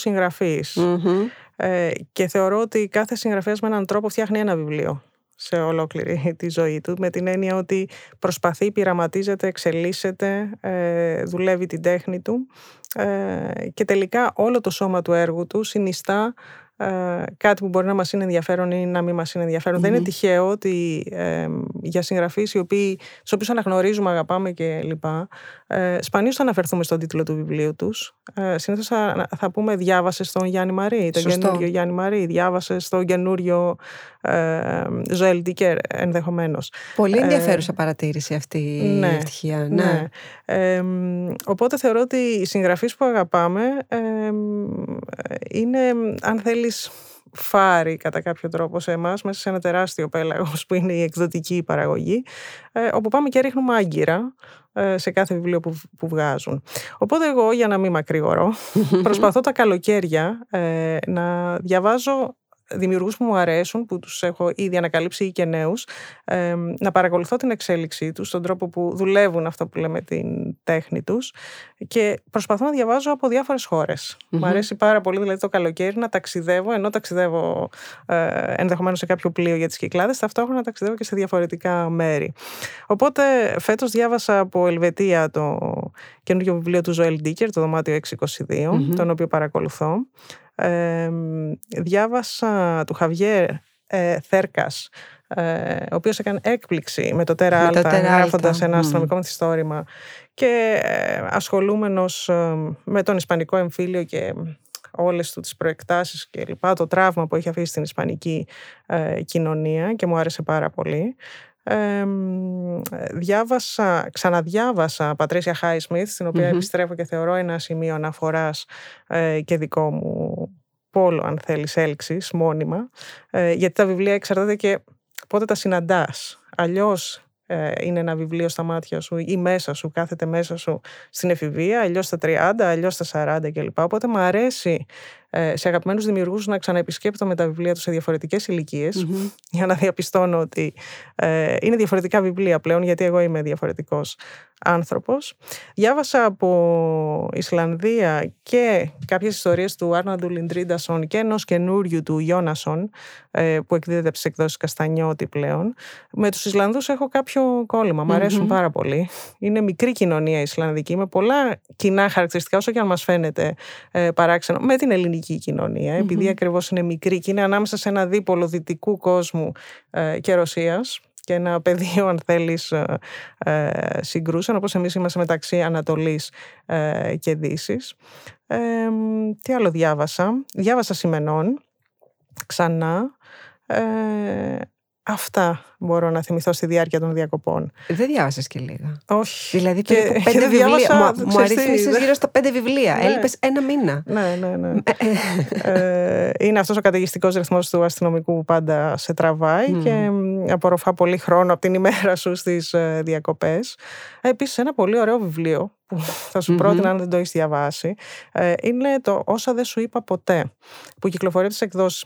Speaker 3: ε, και θεωρώ ότι κάθε συγγραφέας με έναν τρόπο φτιάχνει ένα βιβλίο σε ολόκληρη τη ζωή του με την έννοια ότι προσπαθεί, πειραματίζεται, εξελίσσεται, ε, δουλεύει την τέχνη του ε, και τελικά όλο το σώμα του έργου του συνιστά ε, κάτι που μπορεί να μας είναι ενδιαφέρον ή να μην μας είναι ενδιαφέρον. Δεν είναι τυχαίο ότι ε, για συγγραφείς οι οποίοι, στους οποίους αναγνωρίζουμε, αγαπάμε και λοιπά, ε, σπανίως θα αναφερθούμε στον τίτλο του βιβλίου τους. Ε, συνήθως θα, θα πούμε διάβασες στον Γιάννη Μαρή, τον καινούριο Γιάννη Μαρή, διάβασες στον καινούριο ε, Ζωέλ Ντίκερ ενδεχομένως.
Speaker 2: Πολύ ε, ενδιαφέρουσα παρατήρηση αυτή ναι, η ευτυχία. Ναι. ναι.
Speaker 3: Ε, οπότε θεωρώ ότι οι συγγραφείς που αγαπάμε είναι, αν θέλεις φάρει κατά κάποιο τρόπο σε εμάς μέσα σε ένα τεράστιο πέλαγος που είναι η εκδοτική παραγωγή ε, όπου πάμε και ρίχνουμε άγκυρα ε, σε κάθε βιβλίο που, που βγάζουν. Οπότε εγώ για να μην μακρηγορώ προσπαθώ τα καλοκαίρια ε, να διαβάζω δημιουργούς που μου αρέσουν, που τους έχω ήδη ανακαλύψει ή και νέους, να παρακολουθώ την εξέλιξή τους, τον τρόπο που δουλεύουν αυτό που λέμε την τέχνη τους και προσπαθώ να διαβάζω από διάφορες χώρες. Μου αρέσει πάρα πολύ δηλαδή το καλοκαίρι να ταξιδεύω, ενώ ταξιδεύω ε, ενδεχομένως σε κάποιο πλοίο για τις κυκλάδες, ταυτόχρονα ταξιδεύω και σε διαφορετικά μέρη. Οπότε φέτος διάβασα από Ελβετία το καινούργιο βιβλίο του Ζωέλ Ντίκερ, το δωμάτιο 622, τον οποίο παρακολουθώ διάβασα του Χαβιέρ ε, Θέρκας ε, ο οποίος έκανε έκπληξη με το Τέρα Άλτα γράφοντας ένα αστυνομικό μυθιστόρημα και ε, ασχολούμενος με τον Ισπανικό εμφύλιο και όλες του τις προεκτάσεις και λοιπά, το τραύμα που έχει αφήσει στην Ισπανική κοινωνία και μου άρεσε πάρα πολύ. Διάβασα, ξαναδιάβασα Πατρίσια Χάισμιθ, στην οποία επιστρέφω και θεωρώ ένα σημείο αναφοράς και δικό μου πόλο, αν θέλεις, έλξης, μόνιμα, ε, γιατί τα βιβλία εξαρτάται και πότε τα συναντάς. Αλλιώς ε, είναι ένα βιβλίο στα μάτια σου ή μέσα σου, κάθεται μέσα σου στην εφηβεία, αλλιώς στα 30, αλλιώς στα 40 κλπ. Οπότε μου αρέσει ε, σε αγαπημένους δημιουργούς να ξαναεπισκέπτομαι τα βιβλία τους σε διαφορετικές για να διαπιστώνω ότι ε, είναι διαφορετικά βιβλία πλέον γιατί εγώ είμαι διαφορετικός άνθρωπος. Διάβασα από Ισλανδία και κάποιες ιστορίες του Άρναντου Λιντρίντασον και ενός καινούριου του Γιώνασον ε, που εκδίδεται από τις εκδόσεις Καστανιώτη πλέον. Με τους Ισλανδούς έχω κάποιο κόλλημα, μου αρεσουν πάρα πολύ. Είναι μικρή κοινωνία Ισλανδική με πολλά κοινά χαρακτηριστικά όσο και αν μας φαίνεται παράξενο με την ελληνική ελληνική κοινωνία, επειδή ακριβώς είναι μικρή και είναι ανάμεσα σε ένα δίπολο δυτικού κόσμου ε, και Ρωσίας και ένα πεδίο, αν θέλεις, ε, ε, συγκρούσεων, όπως εμείς είμαστε μεταξύ Ανατολής ε, και Δύσης. Ε, τι άλλο διάβασα; Διάβασα Σημενών, ξανά. Ε, Αυτά μπορώ να θυμηθώ στη διάρκεια των διακοπών.
Speaker 2: Δεν διάβασες και λίγα.
Speaker 3: Όχι.
Speaker 2: Δηλαδή και, πέντε και βιβλία. Διάβασα, μου, μου αριθμίσει γύρω στα πέντε βιβλία. Ναι. Έλειπες ένα μήνα.
Speaker 3: Ναι, ναι, ναι. ε, είναι αυτός ο καταιγιστικός ρυθμός του αστυνομικού που πάντα σε τραβάει και απορροφά πολύ χρόνο από την ημέρα σου στις ε, διακοπές. Επίσης, ένα πολύ ωραίο βιβλίο που θα σου πρότεινα αν δεν το έχεις διαβάσει, ε, είναι το Όσα δεν σου είπα ποτέ, που κυκλοφορεί από τις εκδόσεις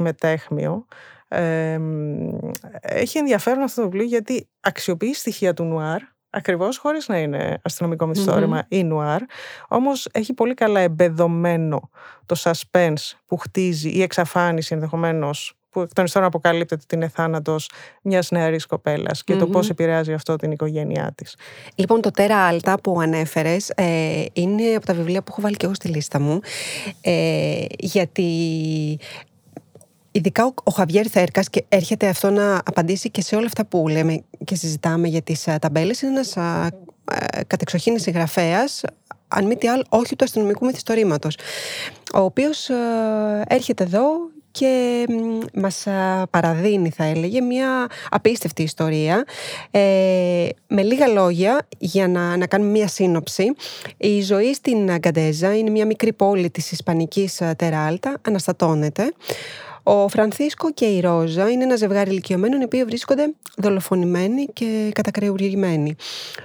Speaker 3: Μετέχμιο έχει ενδιαφέρον αυτό το βιβλίο γιατί αξιοποιεί στοιχεία του νουάρ ακριβώς χωρίς να είναι αστυνομικό ή νουάρ όμως έχει πολύ καλά εμπεδομένο το suspense που χτίζει η εξαφάνιση ενδεχομένως που εκ των υστέρων αποκαλύπτεται ότι είναι θάνατος μιας νεαρής κοπέλας και το πώς επηρεάζει αυτό την οικογένειά της.
Speaker 2: Λοιπόν, το Τέρα Άλτα που ανέφερες ε, είναι από τα βιβλία που έχω βάλει και εγώ στη λίστα μου. Ε, γιατί Ειδικά ο, ο Χαβιέρ Θέρκας και έρχεται αυτό να απαντήσει και σε όλα αυτά που λέμε και συζητάμε για τις α, ταμπέλες είναι ένας α, κατεξοχήν συγγραφέας αν μη τι άλλο όχι του αστυνομικού μυθιστορήματος ο οποίος έρχεται εδώ και μας παραδίνει θα έλεγε μια απίστευτη ιστορία ε, με λίγα λόγια για να, να κάνουμε μια σύνοψη. Η ζωή στην Αγκαντέζα είναι μια μικρή πόλη της Ισπανικής Τεράλτα αναστατώνεται ο Φρανθίσκο και η Ρόζα είναι ένα ζευγάρι ηλικιωμένων οι οποίοι βρίσκονται δολοφονημένοι και κατακρεουργημένοι.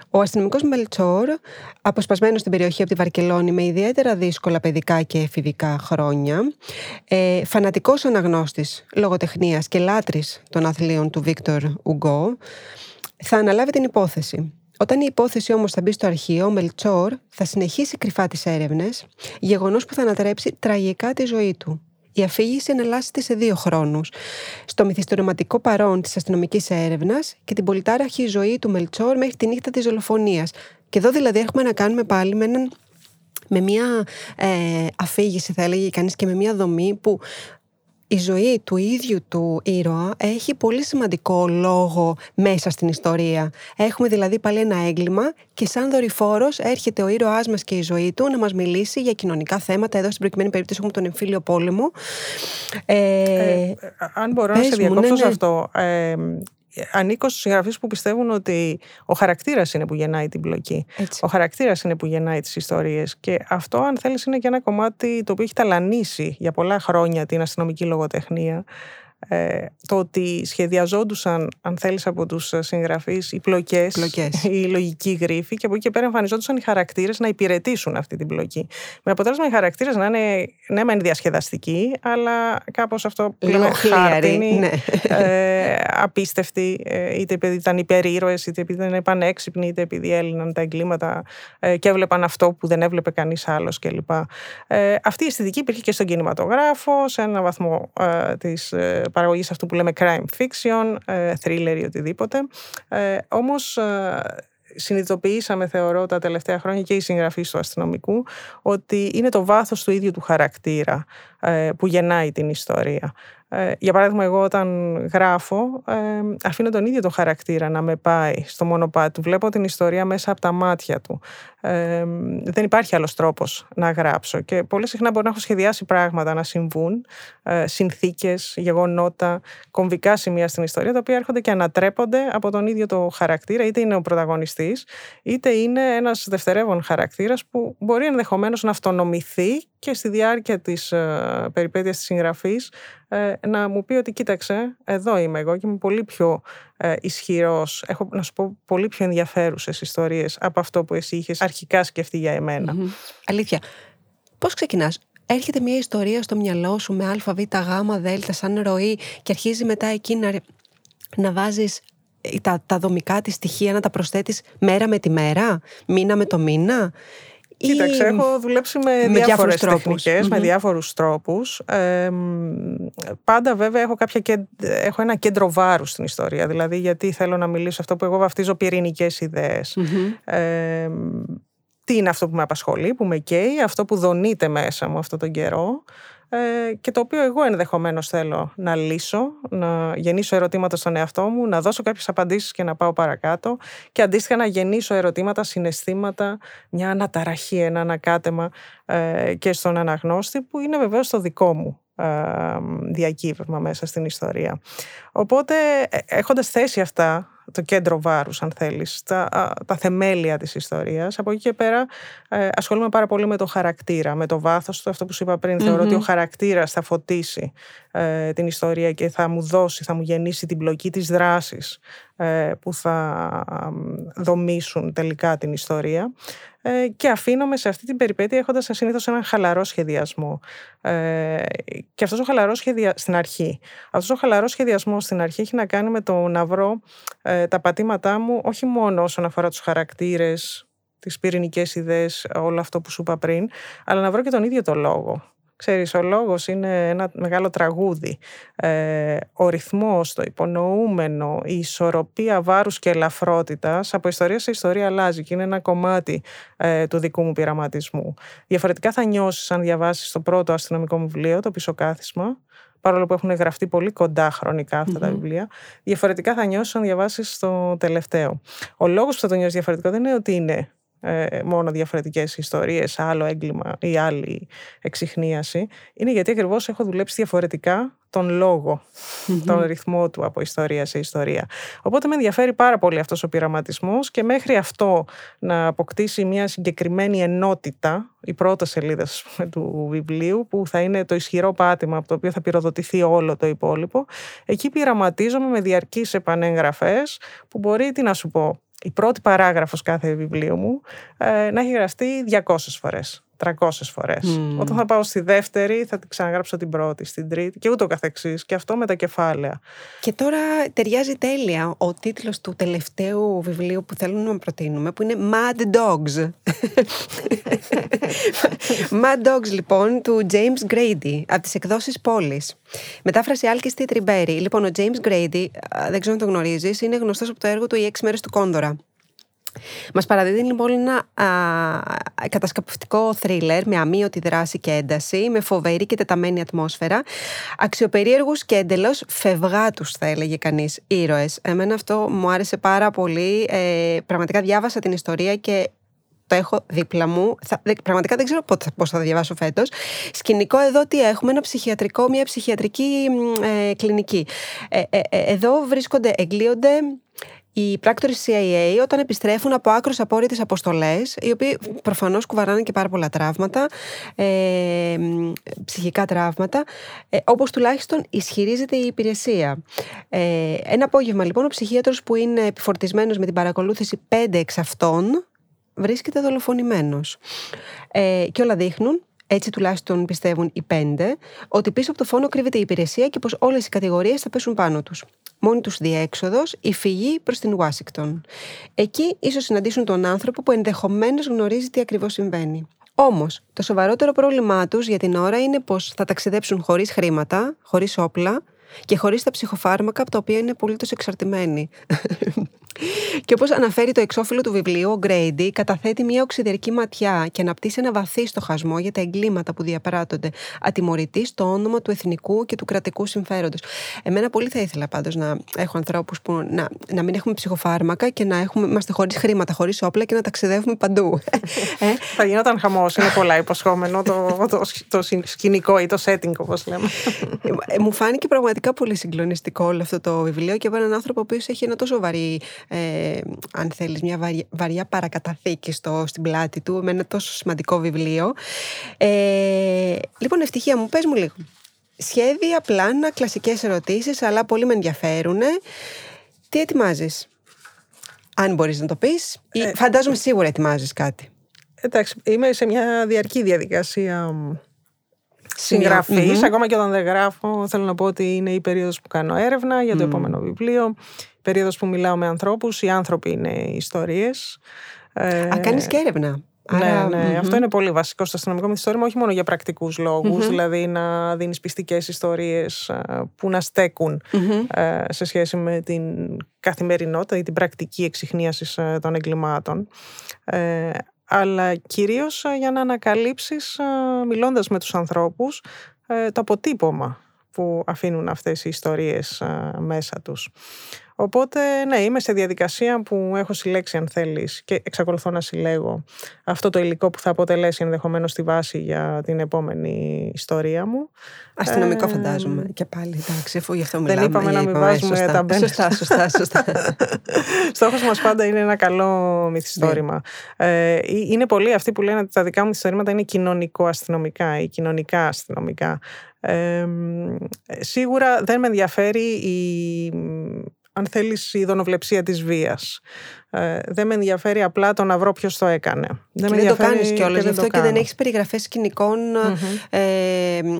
Speaker 2: Ο αστυνομικός Μελτσόρ, αποσπασμένος στην περιοχή από τη Βαρκελόνη με ιδιαίτερα δύσκολα παιδικά και εφηβικά χρόνια, ε, φανατικός αναγνώστης λογοτεχνίας και λάτρης των αθλείων του Βίκτορ Ουγκό, θα αναλάβει την υπόθεση. Όταν η υπόθεση όμως θα μπει στο αρχείο, ο Μελτσόρ θα συνεχίσει κρυφά τις έρευνες, γεγονός που θα ανατρέψει τραγικά τη ζωή του η αφήγηση εναλλάσσεται σε δύο χρόνους. Στο μυθιστορηματικό παρόν της αστυνομικής έρευνας και την πολυτάραχη ζωή του Μελτσόρ μέχρι τη νύχτα της δολοφονίας. Και εδώ δηλαδή έχουμε να κάνουμε πάλι με, έναν, με μια ε, αφήγηση, θα έλεγε κανείς, και με μια δομή που η ζωή του ίδιου του ήρωα έχει πολύ σημαντικό λόγο μέσα στην ιστορία. Έχουμε δηλαδή πάλι ένα έγκλημα και σαν δορυφόρος έρχεται ο ήρωάς μας και η ζωή του να μας μιλήσει για κοινωνικά θέματα. Εδώ στην προκειμένη περίπτωση έχουμε τον εμφύλιο πόλεμο.
Speaker 3: Ε, ε, αν μπορώ να σε διακόψω ναι, ναι. αυτό. Ε, ανήκω στους συγγραφείς που πιστεύουν ότι ο χαρακτήρας είναι που γεννάει την πλοκή. Ο χαρακτήρας είναι που γεννάει τις ιστορίες. Και αυτό, αν θέλεις, είναι και ένα κομμάτι το οποίο έχει ταλανίσει για πολλά χρόνια την αστυνομική λογοτεχνία ε, το ότι σχεδιαζόντουσαν, αν θέλεις, από τους συγγραφείς οι πλοκές, οι λογικοί γρίφοι και από εκεί και πέρα εμφανιζόντουσαν οι χαρακτήρες να υπηρετήσουν αυτή την πλοκή. Με αποτέλεσμα οι χαρακτήρες να είναι, ναι μεν διασκεδαστικοί, αλλά κάπως αυτό που λέμε χάρτινοι, ναι. ε, απίστευτοι, ε, είτε επειδή ήταν υπερήρωες, είτε επειδή ήταν πανέξυπνοι, είτε επειδή έλυναν τα εγκλήματα ε, και έβλεπαν αυτό που δεν έβλεπε κανείς άλλος κλπ. Ε, αυτή η αισθητική υπήρχε και στον κινηματογράφο, σε ένα βαθμό ε, της ε, παραγωγής αυτού που λέμε crime fiction, ε, thriller ή οτιδήποτε. Ε, όμως ε, συνειδητοποιήσαμε, θεωρώ, τα τελευταία χρόνια και οι συγγραφείς του αστυνομικού, ότι είναι το βάθος του ίδιου του χαρακτήρα που γεννάει την ιστορία. Ε, για παράδειγμα, εγώ όταν γράφω, ε, αφήνω τον ίδιο το χαρακτήρα να με πάει στο μονοπάτι του. Βλέπω την ιστορία μέσα από τα μάτια του. Ε, δεν υπάρχει άλλος τρόπος να γράψω. Και πολύ συχνά μπορεί να έχω σχεδιάσει πράγματα να συμβούν, ε, συνθήκες, γεγονότα, κομβικά σημεία στην ιστορία, τα οποία έρχονται και ανατρέπονται από τον ίδιο το χαρακτήρα, είτε είναι ο πρωταγωνιστής, είτε είναι ένας δευτερεύον χαρακτήρας που μπορεί ενδεχομένως να αυτονομηθεί και στη διάρκεια της ε, περιπέτειας της συγγραφής ε, να μου πει ότι κοίταξε, εδώ είμαι εγώ και είμαι πολύ πιο ε, ισχυρός, έχω να σου πω πολύ πιο ενδιαφέρουσες ιστορίες από αυτό που εσύ είχες αρχικά σκεφτεί για εμένα.
Speaker 2: Αλήθεια. Πώς ξεκινάς, έρχεται μια ιστορία στο μυαλό σου με α, β, γ, δ, σαν ροή και αρχίζει μετά εκεί να, να βάζεις τα, τα δομικά της στοιχεία να τα προσθέτεις μέρα με τη μέρα, μήνα με το μήνα;
Speaker 3: Κοίταξε, έχω δουλέψει με, με διάφορες τεχνικές, με διάφορους τρόπους. πάντα βέβαια έχω, κάποια, έχω ένα κέντρο βάρους στην ιστορία, δηλαδή γιατί θέλω να μιλήσω αυτό που εγώ βαφτίζω πυρηνικές ιδέες. τι είναι αυτό που με απασχολεί, που με καίει, αυτό που δονείται μέσα μου αυτόν τον καιρό. ε, και το οποίο εγώ ενδεχομένως θέλω να λύσω, να γεννήσω ερωτήματα στον εαυτό μου, να δώσω κάποιες απαντήσεις και να πάω παρακάτω και αντίστοιχα να γεννήσω ερωτήματα, συναισθήματα, μια αναταραχή, ένα ανακάτεμα ε, και στον αναγνώστη που είναι βεβαίως το δικό μου ε, διακύβευμα μέσα στην ιστορία. Οπότε έχοντας θέσει αυτά το κέντρο βάρους, αν θέλεις, τα, τα θεμέλια της ιστορίας. Από εκεί και πέρα ε, ασχολούμαι πάρα πολύ με το χαρακτήρα, με το βάθος του. Αυτό που σου είπα πριν, θεωρώ ότι ο χαρακτήρας θα φωτίσει ε, την ιστορία και θα μου δώσει, θα μου γεννήσει την πλοκή της δράσης ε, που θα δομήσουν τελικά την ιστορία. Ε, και αφήνομαι σε αυτή την περιπέτεια έχοντας συνήθω έναν χαλαρό σχεδιασμό. Ε, και αυτός ο χαλαρός σχεδιασμό στην αρχή. Αυτός ο χαλαρός σχεδιασμός στην αρχή έχει να κάνει με το να βρω ε, τα πατήματά μου όχι μόνο όσον αφορά τους χαρακτήρες, τις πυρηνικές ιδέες, όλο αυτό που σου είπα πριν, αλλά να βρω και τον ίδιο το λόγο Ξέρεις, ο λόγος είναι ένα μεγάλο τραγούδι. Ε, ο ρυθμός, το υπονοούμενο, η ισορροπία βάρους και ελαφρότητας από ιστορία σε ιστορία αλλάζει και είναι ένα κομμάτι ε, του δικού μου πειραματισμού. Διαφορετικά θα νιώσεις αν διαβάσεις το πρώτο αστυνομικό μου βιβλίο, το πισωκάθισμα, παρόλο που έχουν γραφτεί πολύ κοντά χρονικά τα βιβλία, διαφορετικά θα νιώσεις αν διαβάσεις το τελευταίο. Ο λόγος που θα το νιώσεις διαφορετικό δεν είναι ότι είναι ε, μόνο διαφορετικές ιστορίες, άλλο έγκλημα ή άλλη εξυχνίαση, είναι γιατί ακριβώς έχω δουλέψει διαφορετικά τον λογο τον ρυθμό του από ιστορία σε ιστορία. Οπότε με ενδιαφέρει πάρα πολύ αυτός ο πειραματισμός και μέχρι αυτό να αποκτήσει μια συγκεκριμένη ενότητα, η πρώτη σελίδα του βιβλίου, που θα είναι το ισχυρό πάτημα από το οποίο θα πυροδοτηθεί όλο το υπόλοιπο, εκεί πειραματίζομαι με διαρκείς επανέγγραφες που μπορεί, τι να σου πω, η πρώτη παράγραφος κάθε βιβλίου μου ε, να έχει γραφτεί 200 φορές. 300 φορές. Όταν θα πάω στη δεύτερη θα την ξαναγράψω την πρώτη, στην τρίτη και ούτω καθεξής. Και αυτό με τα κεφάλαια.
Speaker 2: Και τώρα ταιριάζει τέλεια ο τίτλος του τελευταίου βιβλίου που θέλουμε να προτείνουμε που είναι Mad Dogs. Mad Dogs λοιπόν του James Grady από τις εκδόσεις Πόλης. Μετάφραση Άλκης Τιτριμπέρι. Λοιπόν ο James Grady, δεν ξέρω αν το γνωρίζεις, είναι γνωστός από το έργο του «Οι έξι μέρες του Κόντορα». Μας παραδίδει λοιπόν ένα α, κατασκαπευτικό θρίλερ με αμύωτη δράση και ένταση, με φοβερή και τεταμένη ατμόσφαιρα, αξιοπερίεργους και εντελώς φευγάτους θα έλεγε κανείς ήρωες. Εμένα αυτό μου άρεσε πάρα πολύ, ε, πραγματικά διάβασα την ιστορία και το έχω δίπλα μου. Θα, πραγματικά δεν ξέρω πώς θα διαβάσω φέτος. Σκηνικό εδώ τι έχουμε, ένα ψυχιατρικό, μια ψυχιατρική ε, κλινική. Ε, ε, ε εδώ βρίσκονται, εγκλείονται οι πράκτορες CIA όταν επιστρέφουν από άκρος απόρριτες αποστολές, οι οποίοι προφανώς κουβαράνε και πάρα πολλά τραύματα, ε, ψυχικά τραύματα, ε, όπως τουλάχιστον ισχυρίζεται η υπηρεσία. Ε, ένα απόγευμα λοιπόν ο ψυχίατρος που είναι επιφορτισμένος με την παρακολούθηση πέντε εξ αυτών βρίσκεται δολοφονημένος. Ε, και όλα δείχνουν έτσι τουλάχιστον πιστεύουν οι πέντε, ότι πίσω από το φόνο κρύβεται η υπηρεσία και πως όλες οι κατηγορίες θα πέσουν πάνω τους μόνη τους διέξοδος η φυγή προς την Ουάσιγκτον. Εκεί ίσως συναντήσουν τον άνθρωπο που ενδεχομένως γνωρίζει τι ακριβώς συμβαίνει. Όμως, το σοβαρότερο πρόβλημά τους για την ώρα είναι πως θα ταξιδέψουν χωρίς χρήματα, χωρίς όπλα και χωρίς τα ψυχοφάρμακα από τα οποία είναι απολύτως εξαρτημένοι. Και όπως αναφέρει το εξώφυλλο του βιβλίου, ο Γκρέιντι καταθέτει μια οξυδερκή ματιά και αναπτύσσει ένα βαθύ στοχασμό για τα εγκλήματα που διαπράττονται ατιμωρητής στο όνομα του εθνικού και του κρατικού συμφέροντος. Εμένα πολύ θα ήθελα πάντως να έχω ανθρώπους που να, να μην έχουμε ψυχοφάρμακα και να έχουμε, είμαστε χωρίς χρήματα, χωρίς όπλα και να ταξιδεύουμε παντού.
Speaker 3: ε; Θα γινόταν χαμός. Είναι πολλά υποσχόμενο το, το, το, σκηνικό ή το setting, όπως λέμε.
Speaker 2: Ε, μου φάνηκε πραγματικά πολύ συγκλονιστικό όλο αυτό το βιβλίο και από έναν άνθρωπο ο οποίος έχει ένα τόσο βαρύ ε, αν θέλεις, μια βαριά, βαριά παρακαταθήκη στο, στην πλάτη του με ένα τόσο σημαντικό βιβλίο. Ε, λοιπόν, ευτυχία μου, πες μου λίγο. Σχέδια, πλάνα, κλασικές ερωτήσεις, αλλά πολύ με ενδιαφέρουν. Τι ετοιμάζεις; Αν μπορείς να το πεις. Ε, φαντάζομαι σίγουρα ετοιμάζεις κάτι.
Speaker 3: Εντάξει, είμαι σε μια διαρκή διαδικασία συγγραφή. Ακόμα και όταν δεν γράφω, θέλω να πω ότι είναι η περίοδος που κάνω έρευνα για το επόμενο βιβλίο. Περίοδος που μιλάω με ανθρώπους. Οι άνθρωποι είναι ιστορίες.
Speaker 2: Α, κάνεις και έρευνα.
Speaker 3: Ναι, ναι. Αυτό είναι πολύ βασικό στο αστυνομικό μυθιστόρημα, όχι μόνο για πρακτικούς δηλαδή να δίνεις πιστικές ιστορίες που να στεκουν σε σχέση με την καθημερινότητα ή την πρακτική εξυχνίασης των εγκλημάτων. Ε, αλλά κυρίως ε, για να ανακαλύψεις, ε, μιλώντας με τους ανθρώπους, ε, το αποτύπωμα που αφήνουν αυτές οι ιστορίες μέσα τους. Οπότε, ναι, είμαι σε διαδικασία που έχω συλλέξει, αν θέλεις, και εξακολουθώ να συλλέγω αυτό το υλικό που θα αποτελέσει ενδεχομένως τη βάση για την επόμενη ιστορία μου.
Speaker 2: Αστυνομικό ε, φαντάζομαι. Και πάλι, εντάξει, αφού γι' αυτό μιλάμε.
Speaker 3: Δεν είπαμε να μην βάζουμε τα μπέλα.
Speaker 2: Σωστά, σωστά, σωστά.
Speaker 3: Στόχος μας πάντα είναι ένα καλό μυθιστόρημα. Ναι. Ε, είναι πολλοί αυτοί που λένε ότι τα δικά μου μυθιστορήματα είναι κοινωνικό-αστυνομικά ή κοινωνικά αστυνομικά. Ε, σίγουρα δεν με ενδιαφέρει η αν θέλεις η δονοβλεψία της βίας. Ε, δεν με ενδιαφέρει απλά το να βρω ποιος το έκανε.
Speaker 2: Δεν και με δεν το κάνεις κιόλας. Γι' αυτό και δεν έχεις περιγραφές σκηνικών, ε,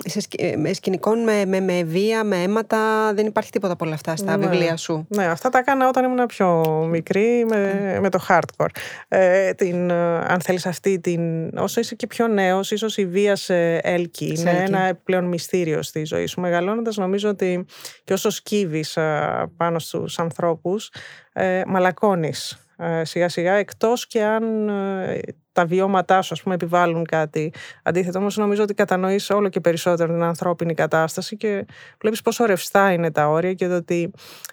Speaker 2: σε, ε, σκηνικών με, με, με, βία, με αίματα. Δεν υπάρχει τίποτα από όλα αυτά στα ναι. βιβλία σου.
Speaker 3: Ναι, αυτά τα έκανα όταν ήμουν πιο μικρή με, με το hardcore. Ε, την, αν θέλεις αυτή την. Όσο είσαι και πιο νέος, ίσως η βία σε έλκει. Είναι ένα πλέον μυστήριο στη ζωή σου. Μεγαλώνοντας, νομίζω ότι και όσο σκύβεις πάνω στους ανθρώπους, ε, μαλακώνεις ε, σιγά σιγά εκτός και αν ε, τα βιώματά σου ας πούμε επιβάλλουν κάτι. Αντίθετο όμως νομίζω ότι κατανοείς όλο και περισσότερο την ανθρώπινη κατάσταση και βλέπεις πόσο ρευστά είναι τα όρια και ότι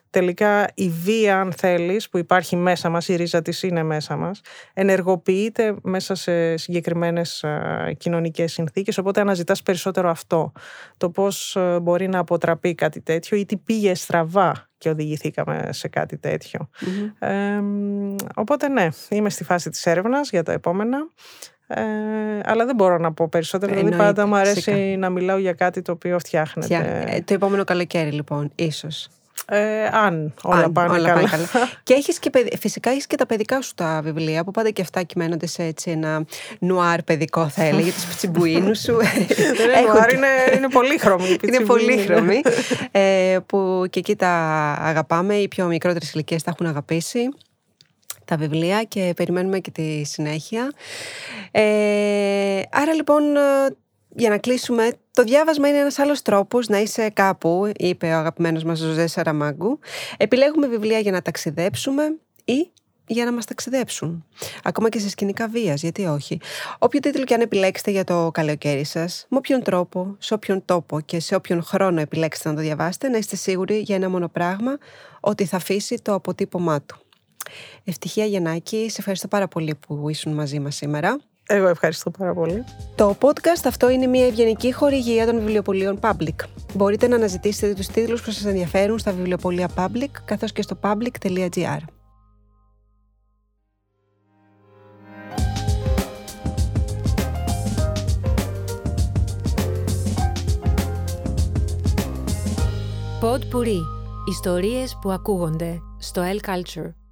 Speaker 3: τελικά η βία αν θέλεις που υπάρχει μέσα μας, η ρίζα της είναι μέσα μας ενεργοποιείται μέσα σε συγκεκριμένες κοινωνικές συνθήκες. Οπότε αναζητάς περισσότερο αυτό. Το πώς μπορεί να αποτραπεί κάτι τέτοιο ή τι πήγε στραβά και οδηγηθήκαμε σε κάτι οπότε ναι, είμαι στη φάση της έρευνας για τα επόμενα. Ε, αλλά δεν μπορώ να πω περισσότερο. Δηλαδή πάντα μου αρέσει να μιλάω για κάτι το οποίο φτιάχνεται.
Speaker 2: Ε, το επόμενο καλοκαίρι λοιπόν, ίσως.
Speaker 3: Ε, αν όλα, αν, πάνε, όλα καλά. καλά.
Speaker 2: και έχεις και, φυσικά έχεις και τα παιδικά σου τα βιβλία που πάντα και αυτά κυμαίνονται σε έτσι ένα νουάρ παιδικό θα έλεγε, του πιτσιμπουίνους σου.
Speaker 3: Δεν είναι νουάρ, είναι, είναι πολύχρωμοι.
Speaker 2: είναι πολύχρωμοι. ε, που και εκεί τα αγαπάμε. Οι πιο μικρότερες ηλικίες τα έχουν αγαπήσει τα βιβλία και περιμένουμε και τη συνέχεια. Ε, άρα λοιπόν για να κλείσουμε, το διάβασμα είναι ένας άλλος τρόπος να είσαι κάπου, είπε ο αγαπημένος μας Ζωζέ Σαραμάγκου. Επιλέγουμε βιβλία για να ταξιδέψουμε ή για να μας ταξιδέψουν. Ακόμα και σε σκηνικά βίας, γιατί όχι. Όποιο τίτλο και αν επιλέξετε για το καλοκαίρι σας, με όποιον τρόπο, σε όποιον τόπο και σε όποιον χρόνο επιλέξετε να το διαβάσετε, να είστε σίγουροι για ένα μόνο πράγμα, ότι θα αφήσει το αποτύπωμά του. Ευτυχία Γεννάκη, σε ευχαριστώ πάρα πολύ που ήσουν μαζί μας σήμερα.
Speaker 3: Εγώ ευχαριστώ πάρα πολύ.
Speaker 2: Το podcast αυτό είναι μια ευγενική χορηγία των βιβλιοπολίων Public. Μπορείτε να αναζητήσετε τους τίτλους που σας ενδιαφέρουν στα βιβλιοπολία Public, καθώς και στο public.gr.
Speaker 1: Pod Puri. Ιστορίες που ακούγονται στο L Culture.